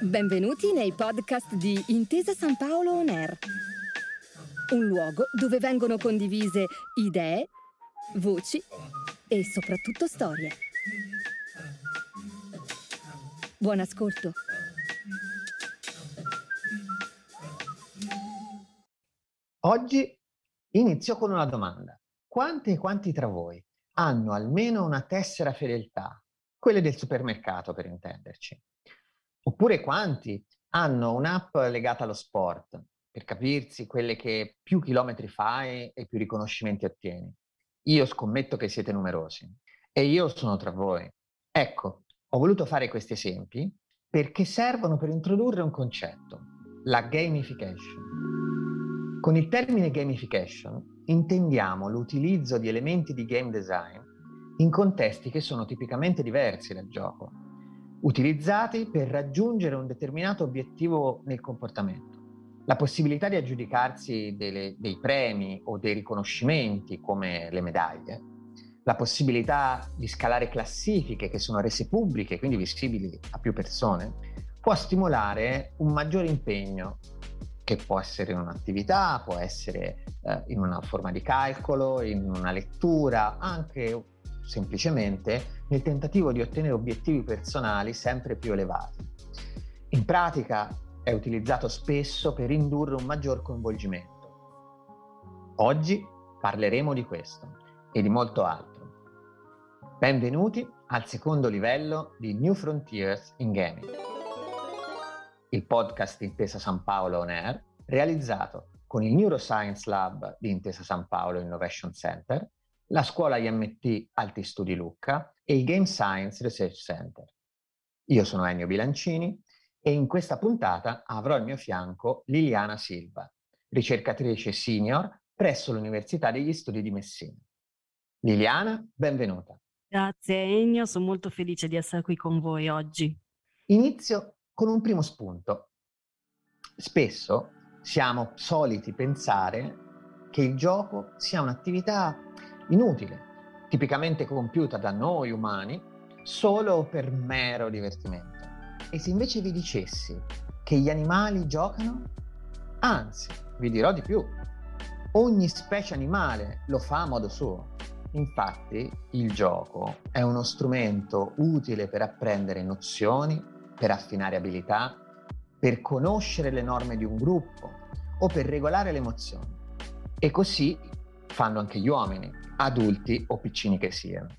Benvenuti nei podcast di Intesa San Paolo On Air, un luogo dove vengono condivise idee, voci e soprattutto storie. Buon ascolto. Oggi inizio con una domanda. Quanti e quanti tra voi hanno almeno una tessera fedeltà? Quelle del supermercato, per intenderci. Oppure quanti hanno un'app legata allo sport, per capirsi, quelle che più chilometri fai e più riconoscimenti ottieni. Io scommetto che siete numerosi e io sono tra voi. Ecco, ho voluto fare questi esempi perché servono per introdurre un concetto, la gamification. Con il termine gamification intendiamo l'utilizzo di elementi di game design in contesti che sono tipicamente diversi dal gioco, utilizzati per raggiungere un determinato obiettivo nel comportamento. La possibilità di aggiudicarsi delle, dei premi o dei riconoscimenti come le medaglie la possibilità di scalare classifiche che sono rese pubbliche, quindi visibili a più persone, può stimolare un maggiore impegno che può essere in un'attività, può essere eh, in una forma di calcolo, in una lettura, anche semplicemente nel tentativo di ottenere obiettivi personali sempre più elevati. In pratica è utilizzato spesso per indurre un maggior coinvolgimento. Oggi parleremo di questo e di molto altro. Benvenuti al secondo livello di New Frontiers in Gaming, il podcast di Intesa San Paolo On Air, realizzato con il Neuroscience Lab di Intesa San Paolo Innovation Center, la scuola IMT Alti Studi Lucca e il Game Science Research Center. Io sono Ennio Bilancini e in questa puntata avrò al mio fianco Liliana Silva, ricercatrice senior presso l'Università degli Studi di Messina. Liliana, benvenuta. Grazie Ennio, sono molto felice di essere qui con voi oggi. Inizio con un primo spunto. Spesso siamo soliti pensare che il gioco sia un'attività inutile, tipicamente compiuta da noi umani solo per mero divertimento. E se invece vi dicessi che gli animali giocano? Anzi, vi dirò di più. Ogni specie animale lo fa a modo suo. Infatti il gioco è uno strumento utile per apprendere nozioni, per affinare abilità, per conoscere le norme di un gruppo o per regolare le emozioni. E così fanno anche gli uomini, adulti o piccini che siano.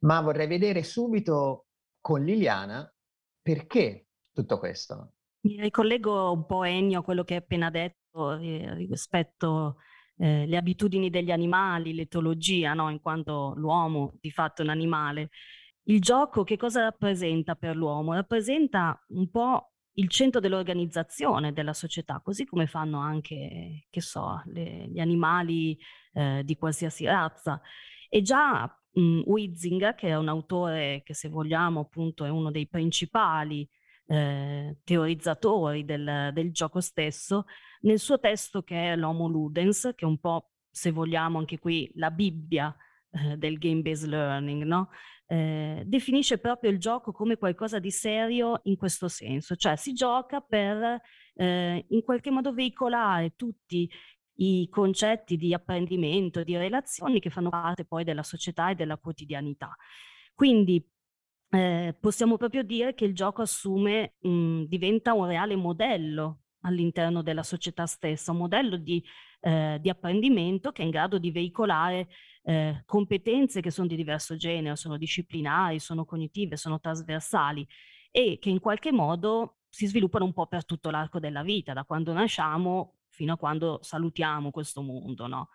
Ma vorrei vedere subito con Liliana perché tutto questo. Mi ricollego un po' Ennio a quello che hai appena detto eh, rispetto eh, abitudini degli animali, l'etologia, no? in quanto l'uomo di fatto è un animale. Il gioco che cosa rappresenta per l'uomo? Rappresenta un po' il centro dell'organizzazione della società, così come fanno anche, che so, le, gli animali eh, di qualsiasi razza. E già mh, Huizinga, che è un autore che se vogliamo appunto è uno dei principali eh, teorizzatori del, del, gioco stesso, nel suo testo che è l'Homo Ludens, che è un po', se vogliamo, anche qui la Bibbia eh, del game-based learning, no? Eh, definisce proprio il gioco come qualcosa di serio in questo senso, cioè si gioca per eh, in qualche modo veicolare tutti i concetti di apprendimento, di relazioni che fanno parte poi della società e della quotidianità. Quindi eh, possiamo proprio dire che il gioco assume, mh, diventa un reale modello all'interno della società stessa, un modello di, eh, di apprendimento che è in grado di veicolare eh, competenze che sono di diverso genere, sono disciplinari, sono cognitive, sono trasversali e che in qualche modo si sviluppano un po' per tutto l'arco della vita, da quando nasciamo fino a quando salutiamo questo mondo. No?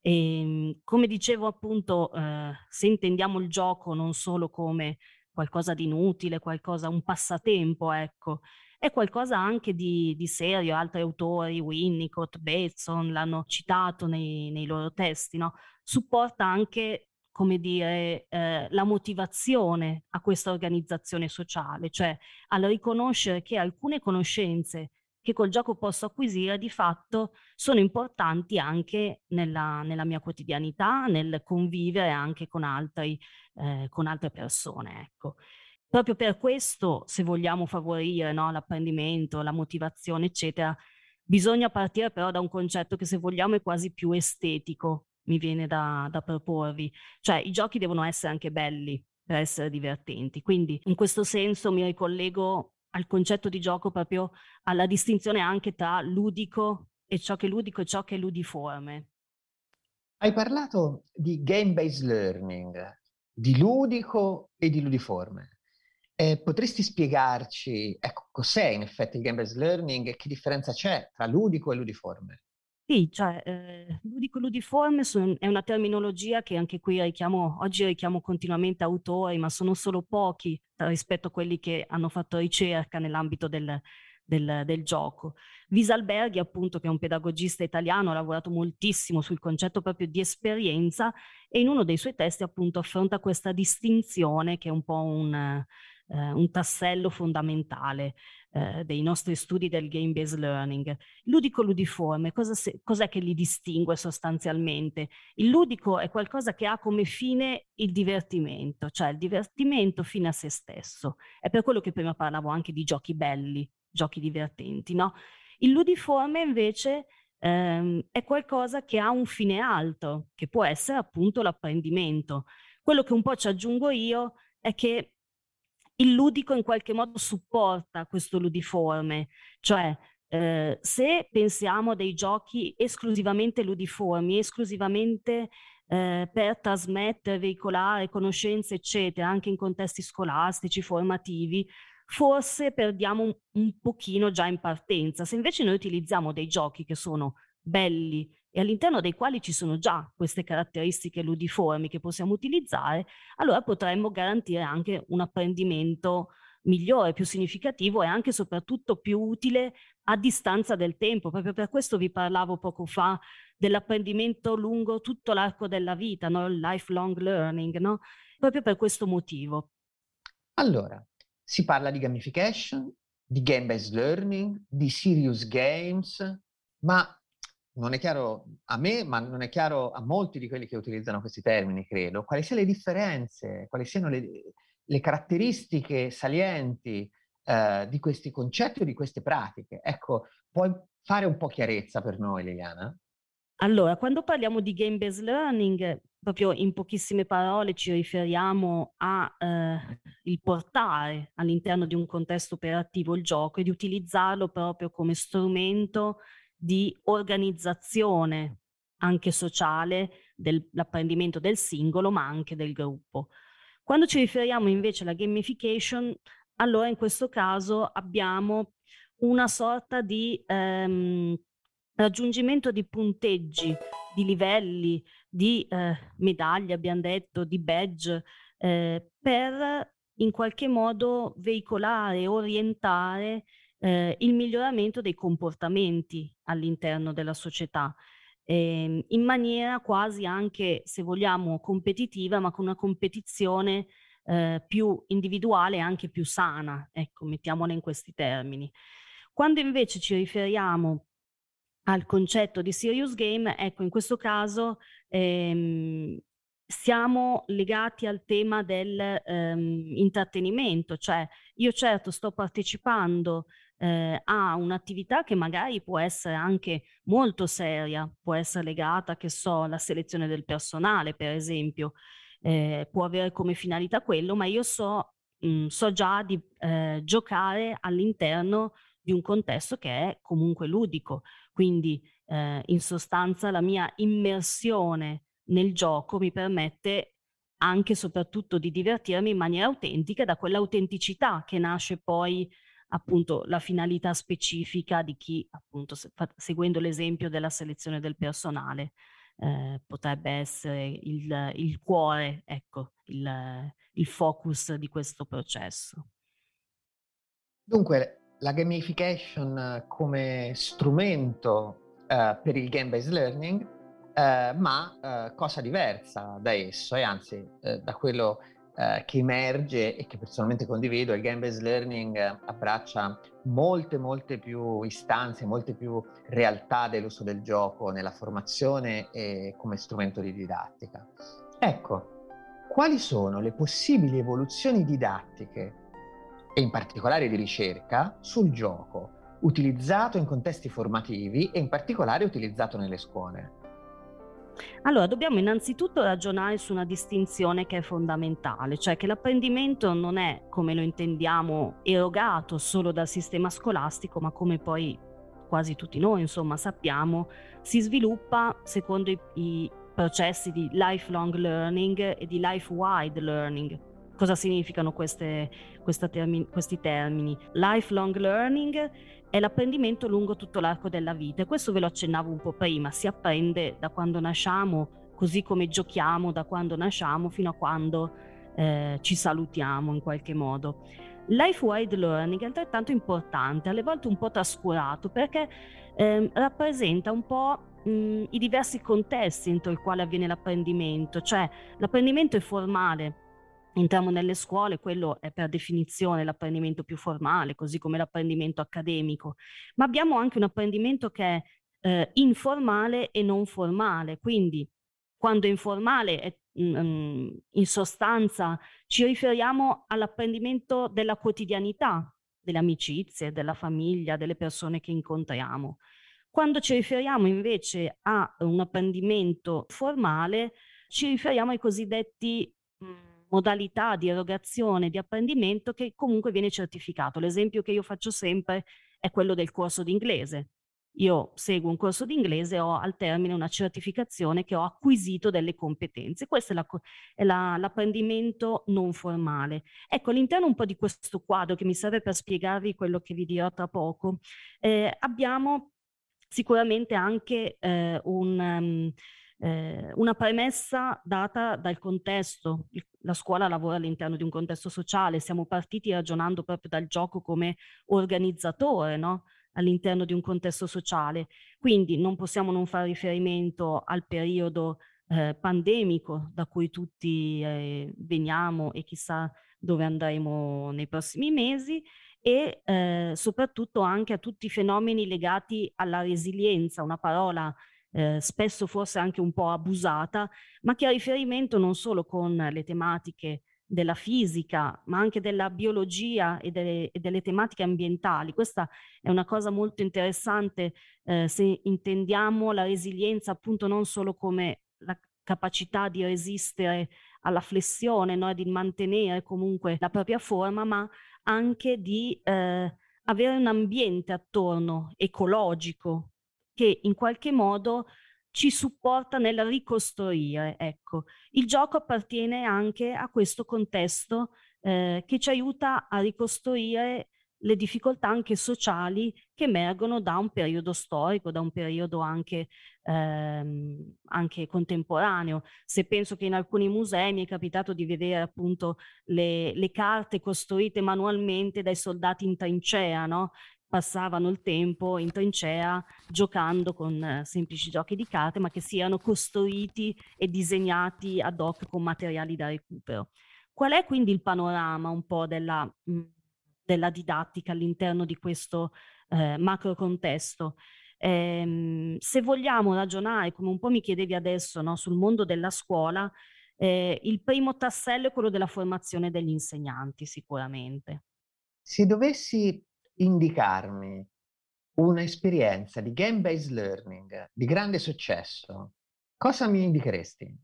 E, ehm, come dicevo appunto, eh, se intendiamo il gioco non solo come qualcosa di inutile, qualcosa, un passatempo, ecco, è qualcosa anche di, di serio, altri autori, Winnicott, Bateson, l'hanno citato nei, nei loro testi, no? supporta anche come dire, eh, la motivazione a questa organizzazione sociale, cioè al riconoscere che alcune conoscenze che col gioco posso acquisire di fatto sono importanti anche nella, nella mia quotidianità, nel convivere anche con, altri, eh, con altre persone. Ecco. Proprio per questo, se vogliamo favorire no, l'apprendimento, la motivazione, eccetera, bisogna partire però da un concetto che se vogliamo è quasi più estetico, mi viene da, da proporvi. Cioè i giochi devono essere anche belli per essere divertenti. Quindi in questo senso mi ricollego al concetto di gioco proprio alla distinzione anche tra ludico e ciò che è ludico e ciò che è ludiforme. Hai parlato di game-based learning, di ludico e di ludiforme. Eh, potresti spiegarci ecco, cos'è in effetti il game-based learning e che differenza c'è tra ludico e ludiforme? Sì, cioè, eh, ludico ludiforme son, è una terminologia che anche qui richiamo, oggi richiamo continuamente autori, ma sono solo pochi rispetto a quelli che hanno fatto ricerca nell'ambito del, del, del gioco. Visalberghi, appunto, che è un pedagogista italiano, ha lavorato moltissimo sul concetto proprio di esperienza e in uno dei suoi testi, appunto, affronta questa distinzione che è un po' un eh, un tassello fondamentale eh, dei nostri studi del game-based learning. Ludico-ludiforme, cosa se, cos'è che li distingue sostanzialmente? Il ludico è qualcosa che ha come fine il divertimento, cioè il divertimento fine a se stesso. È per quello che prima parlavo anche di giochi belli, giochi divertenti, no? Il ludiforme invece ehm, è qualcosa che ha un fine alto, che può essere appunto l'apprendimento. Quello che un po' ci aggiungo io è che il ludico in qualche modo supporta questo ludiforme, cioè eh, se pensiamo a dei giochi esclusivamente ludiformi, esclusivamente eh, per trasmettere, veicolare conoscenze, eccetera, anche in contesti scolastici, formativi, forse perdiamo un, un pochino già in partenza. Se invece noi utilizziamo dei giochi che sono belli, e all'interno dei quali ci sono già queste caratteristiche ludiformi che possiamo utilizzare, allora potremmo garantire anche un apprendimento migliore, più significativo e anche e soprattutto più utile a distanza del tempo. Proprio per questo vi parlavo poco fa dell'apprendimento lungo tutto l'arco della vita, no? il lifelong learning, no? proprio per questo motivo. Allora, si parla di gamification, di game-based learning, di serious games, ma non è chiaro a me, ma non è chiaro a molti di quelli che utilizzano questi termini, credo, quali siano le differenze, quali siano le, le caratteristiche salienti eh, di questi concetti o di queste pratiche. Ecco, puoi fare un po' chiarezza per noi, Liliana? Allora, quando parliamo di game-based learning, proprio in pochissime parole ci riferiamo a eh, portare all'interno di un contesto operativo il gioco e di utilizzarlo proprio come strumento di organizzazione anche sociale dell'apprendimento del singolo ma anche del gruppo. Quando ci riferiamo invece alla gamification, allora in questo caso abbiamo una sorta di ehm, raggiungimento di punteggi, di livelli, di eh, medaglie, abbiamo detto, di badge, eh, per in qualche modo veicolare, orientare eh, il miglioramento dei comportamenti all'interno della società, eh, in maniera quasi anche, se vogliamo, competitiva, ma con una competizione eh, più individuale e anche più sana, ecco, mettiamola in questi termini. Quando invece ci riferiamo al concetto di serious game, ecco, in questo caso ehm, siamo legati al tema del ehm, cioè io certo sto partecipando eh, a un'attività che magari può essere anche molto seria, può essere legata, che so, alla selezione del personale, per esempio, eh, può avere come finalità quello, ma io so, mh, mm, so già di eh, giocare all'interno di un contesto che è comunque ludico, quindi eh, in sostanza la mia immersione nel gioco mi permette anche e soprattutto di divertirmi in maniera autentica da quell'autenticità che nasce poi appunto la finalità specifica di chi appunto seguendo l'esempio della selezione del personale eh, potrebbe essere il, il cuore, ecco, il, il, focus di questo processo. Dunque, la gamification come strumento eh, per il game-based learning, eh, ma eh, cosa diversa da esso e anzi eh, da quello eh, che emerge e che personalmente condivido, il game-based learning abbraccia molte, molte più istanze, molte più realtà dell'uso del gioco nella formazione e come strumento di didattica. Ecco, quali sono le possibili evoluzioni didattiche e in particolare di ricerca sul gioco, utilizzato in contesti formativi e in particolare utilizzato nelle scuole? Allora, dobbiamo innanzitutto ragionare su una distinzione che è fondamentale, cioè che l'apprendimento non è, come lo intendiamo, erogato solo dal sistema scolastico, ma come poi quasi tutti noi, insomma, sappiamo, si sviluppa secondo i, i processi di lifelong learning e di life-wide learning. Cosa significano queste, termini, questi termini? Lifelong learning è l'apprendimento lungo tutto l'arco della vita e questo ve lo accennavo un po' prima, si apprende da quando nasciamo, così come giochiamo da quando nasciamo fino a quando eh, ci salutiamo in qualche modo. Life-wide learning è altrettanto importante, alle volte un po' trascurato perché eh, rappresenta un po' mh, i diversi contesti entro i quali avviene l'apprendimento, cioè l'apprendimento è formale, entriamo nelle scuole, quello è per definizione l'apprendimento più formale, così come l'apprendimento accademico, ma abbiamo anche un apprendimento che è eh, informale e non formale, quindi quando è informale è, mm, in sostanza ci riferiamo all'apprendimento della quotidianità, delle amicizie, della famiglia, delle persone che incontriamo. Quando ci riferiamo invece a un apprendimento formale, ci riferiamo ai cosiddetti mh, mm, modalità di erogazione, di apprendimento che comunque viene certificato. L'esempio che io faccio sempre è quello del corso di inglese. Io seguo un corso di inglese e ho al termine una certificazione che ho acquisito delle competenze. Questo è, la, è la, l'apprendimento non formale. Ecco, all'interno un po' di questo quadro che mi serve per spiegarvi quello che vi dirò tra poco, eh, abbiamo sicuramente anche eh, un... Um, eh, una premessa data dal contesto. La scuola lavora all'interno di un contesto sociale, siamo partiti ragionando proprio dal gioco come organizzatore, no? all'interno di un contesto sociale. Quindi non possiamo non fare riferimento al periodo eh, pandemico da cui tutti eh, veniamo e chissà dove andremo nei prossimi mesi e eh, soprattutto anche a tutti i fenomeni legati alla resilienza, una parola eh, spesso forse anche un po' abusata, ma che ha riferimento non solo con le tematiche della fisica, ma anche della biologia e delle, e delle tematiche ambientali. Questa è una cosa molto interessante eh, se intendiamo la resilienza appunto non solo come la capacità di resistere alla flessione, no? di mantenere comunque la propria forma, ma anche di eh, avere un ambiente attorno ecologico che in qualche modo ci supporta nel ricostruire. Ecco. Il gioco appartiene anche a questo contesto eh, che ci aiuta a ricostruire le difficoltà anche sociali che emergono da un periodo storico, da un periodo anche, ehm, anche, contemporaneo. Se penso che in alcuni musei mi è capitato di vedere appunto le, le carte costruite manualmente dai soldati in trincea, no? Passavano il tempo in trincea giocando con eh, semplici giochi di carte, ma che siano costruiti e disegnati ad hoc con materiali da recupero. Qual è quindi il panorama un po' della, mh, mm, della didattica all'interno di questo eh, macro contesto? Eh, se vogliamo ragionare, come un po' mi chiedevi adesso, no, sul mondo della scuola, eh, il primo tassello è quello della formazione degli insegnanti, sicuramente. Se dovessi indicarmi un'esperienza di game-based learning di grande successo, cosa mi indicheresti?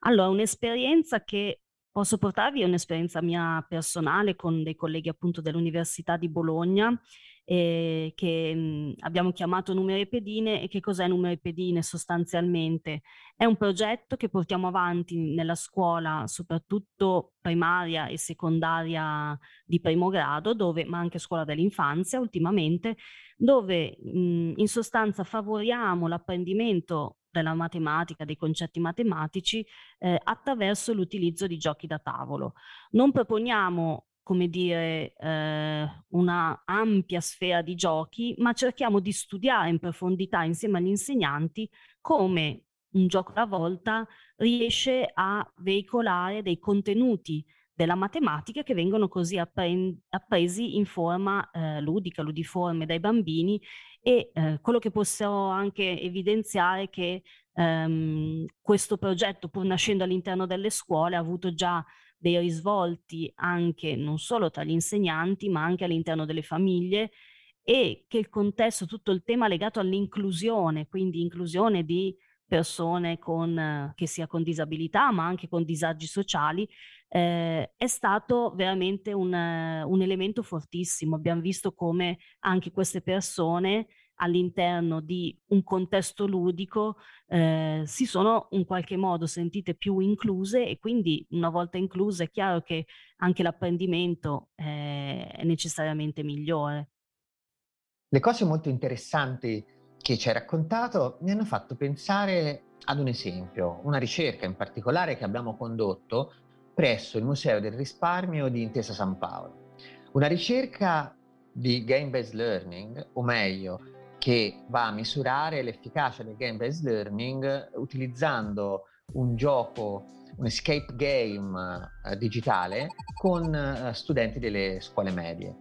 Allora, un'esperienza che posso portarvi è un'esperienza mia personale con dei colleghi appunto dell'Università di Bologna eh, che mh, abbiamo chiamato Numeri Pedine e che cos'è Numeri Pedine sostanzialmente? È un progetto che portiamo avanti nella scuola, soprattutto primaria e secondaria di primo grado, dove, ma anche scuola dell'infanzia ultimamente, dove mh, in sostanza favoriamo l'apprendimento della matematica, dei concetti matematici eh, attraverso l'utilizzo di giochi da tavolo. Non proponiamo come dire, eh, una ampia sfera di giochi, ma cerchiamo di studiare in profondità insieme agli insegnanti come un gioco alla volta, riesce a veicolare dei contenuti della matematica che vengono così appre- appresi in forma eh, ludica, ludiforme dai bambini e eh, quello che possiamo anche evidenziare è che ehm, questo progetto, pur nascendo all'interno delle scuole, ha avuto già dei risvolti anche non solo tra gli insegnanti, ma anche all'interno delle famiglie e che il contesto, tutto il tema legato all'inclusione, quindi inclusione di persone con, che sia con disabilità, ma anche con disagi sociali, eh, è stato veramente un, un elemento fortissimo. Abbiamo visto come anche queste persone all'interno di un contesto ludico eh, si sono in qualche modo sentite più incluse e quindi una volta incluse è chiaro che anche l'apprendimento eh, è necessariamente migliore. Le cose molto interessanti che ci hai raccontato mi hanno fatto pensare ad un esempio, una ricerca in particolare che abbiamo condotto presso il Museo del Risparmio di Intesa San Paolo. Una ricerca di game-based learning, o meglio, che va a misurare l'efficacia del game-based learning utilizzando un gioco, un escape game eh, digitale con eh, studenti delle scuole medie.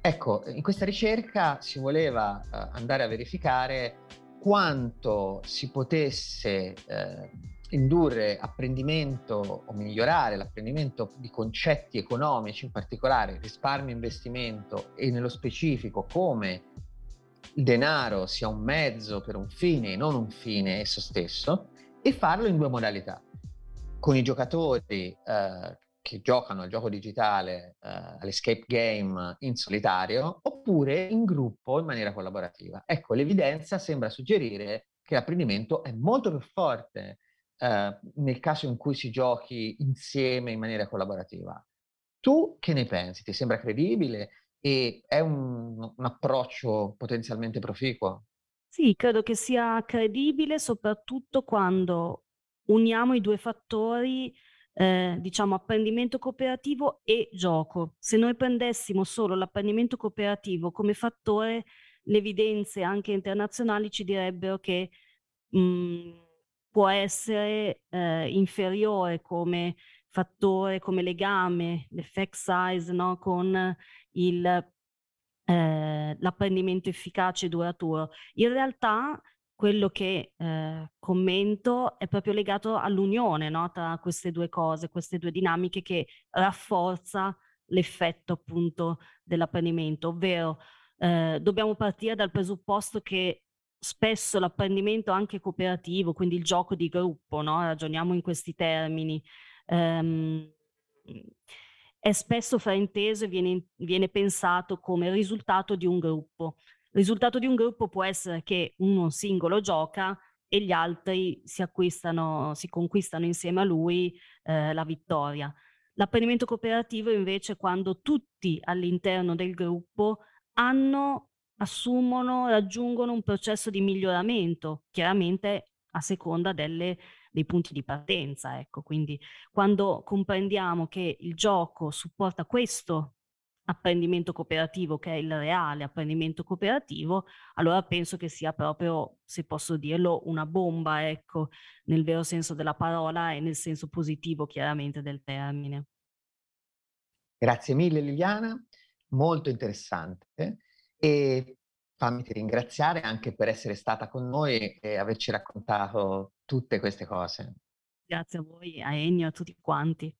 Ecco, in questa ricerca si voleva eh, andare a verificare quanto si potesse eh, indurre apprendimento o migliorare l'apprendimento di concetti economici, in particolare risparmio investimento e nello specifico come denaro sia un mezzo per un fine e non un fine esso stesso, e farlo in due modalità. Con i giocatori eh, che giocano al gioco digitale, eh, all'escape game in solitario, oppure in gruppo in maniera collaborativa. Ecco, l'evidenza sembra suggerire che l'apprendimento è molto più forte eh, nel caso in cui si giochi insieme in maniera collaborativa. Tu che ne pensi? Ti sembra credibile? E è un, un approccio potenzialmente proficuo? Sì, credo che sia credibile soprattutto quando uniamo i due fattori eh, diciamo, apprendimento cooperativo e gioco. Se noi prendessimo solo l'apprendimento cooperativo come fattore, le evidenze anche internazionali ci direbbero che mh, mm, può essere eh, inferiore come fattore, come legame, l'effect size no? con il, eh, l'apprendimento efficace e duraturo. In realtà quello che eh, commento è proprio legato all'unione no? tra queste due cose, queste due dinamiche che rafforza l'effetto appunto dell'apprendimento, ovvero eh, dobbiamo partire dal presupposto che spesso l'apprendimento anche cooperativo, quindi il gioco di gruppo, no? ragioniamo in questi termini, ehm, è spesso frainteso e viene, viene pensato come risultato di un gruppo. Il risultato di un gruppo può essere che uno singolo gioca e gli altri si acquistano, si conquistano insieme a lui eh, la vittoria. L'apprendimento cooperativo invece è quando tutti all'interno del gruppo hanno, assumono, raggiungono un processo di miglioramento, chiaramente a seconda delle, dei punti di partenza. Ecco. Quindi quando comprendiamo che il gioco supporta questo apprendimento cooperativo che è il reale apprendimento cooperativo, allora penso che sia proprio, se posso dirlo, una bomba, ecco, nel vero senso della parola e nel senso positivo chiaramente del termine. Grazie mille Liliana, molto interessante e fammi ringraziare anche per essere stata con noi e averci raccontato tutte queste cose. Grazie a voi, a Ennio, a tutti quanti.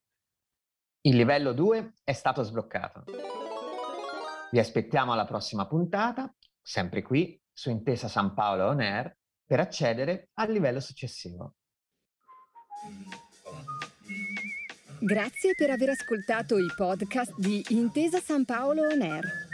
Il livello 2 è stato sbloccato. Vi aspettiamo alla prossima puntata, sempre qui su Intesa San Paolo On Air, per accedere al livello successivo. Grazie per aver ascoltato i podcast di Intesa San Paolo On Air.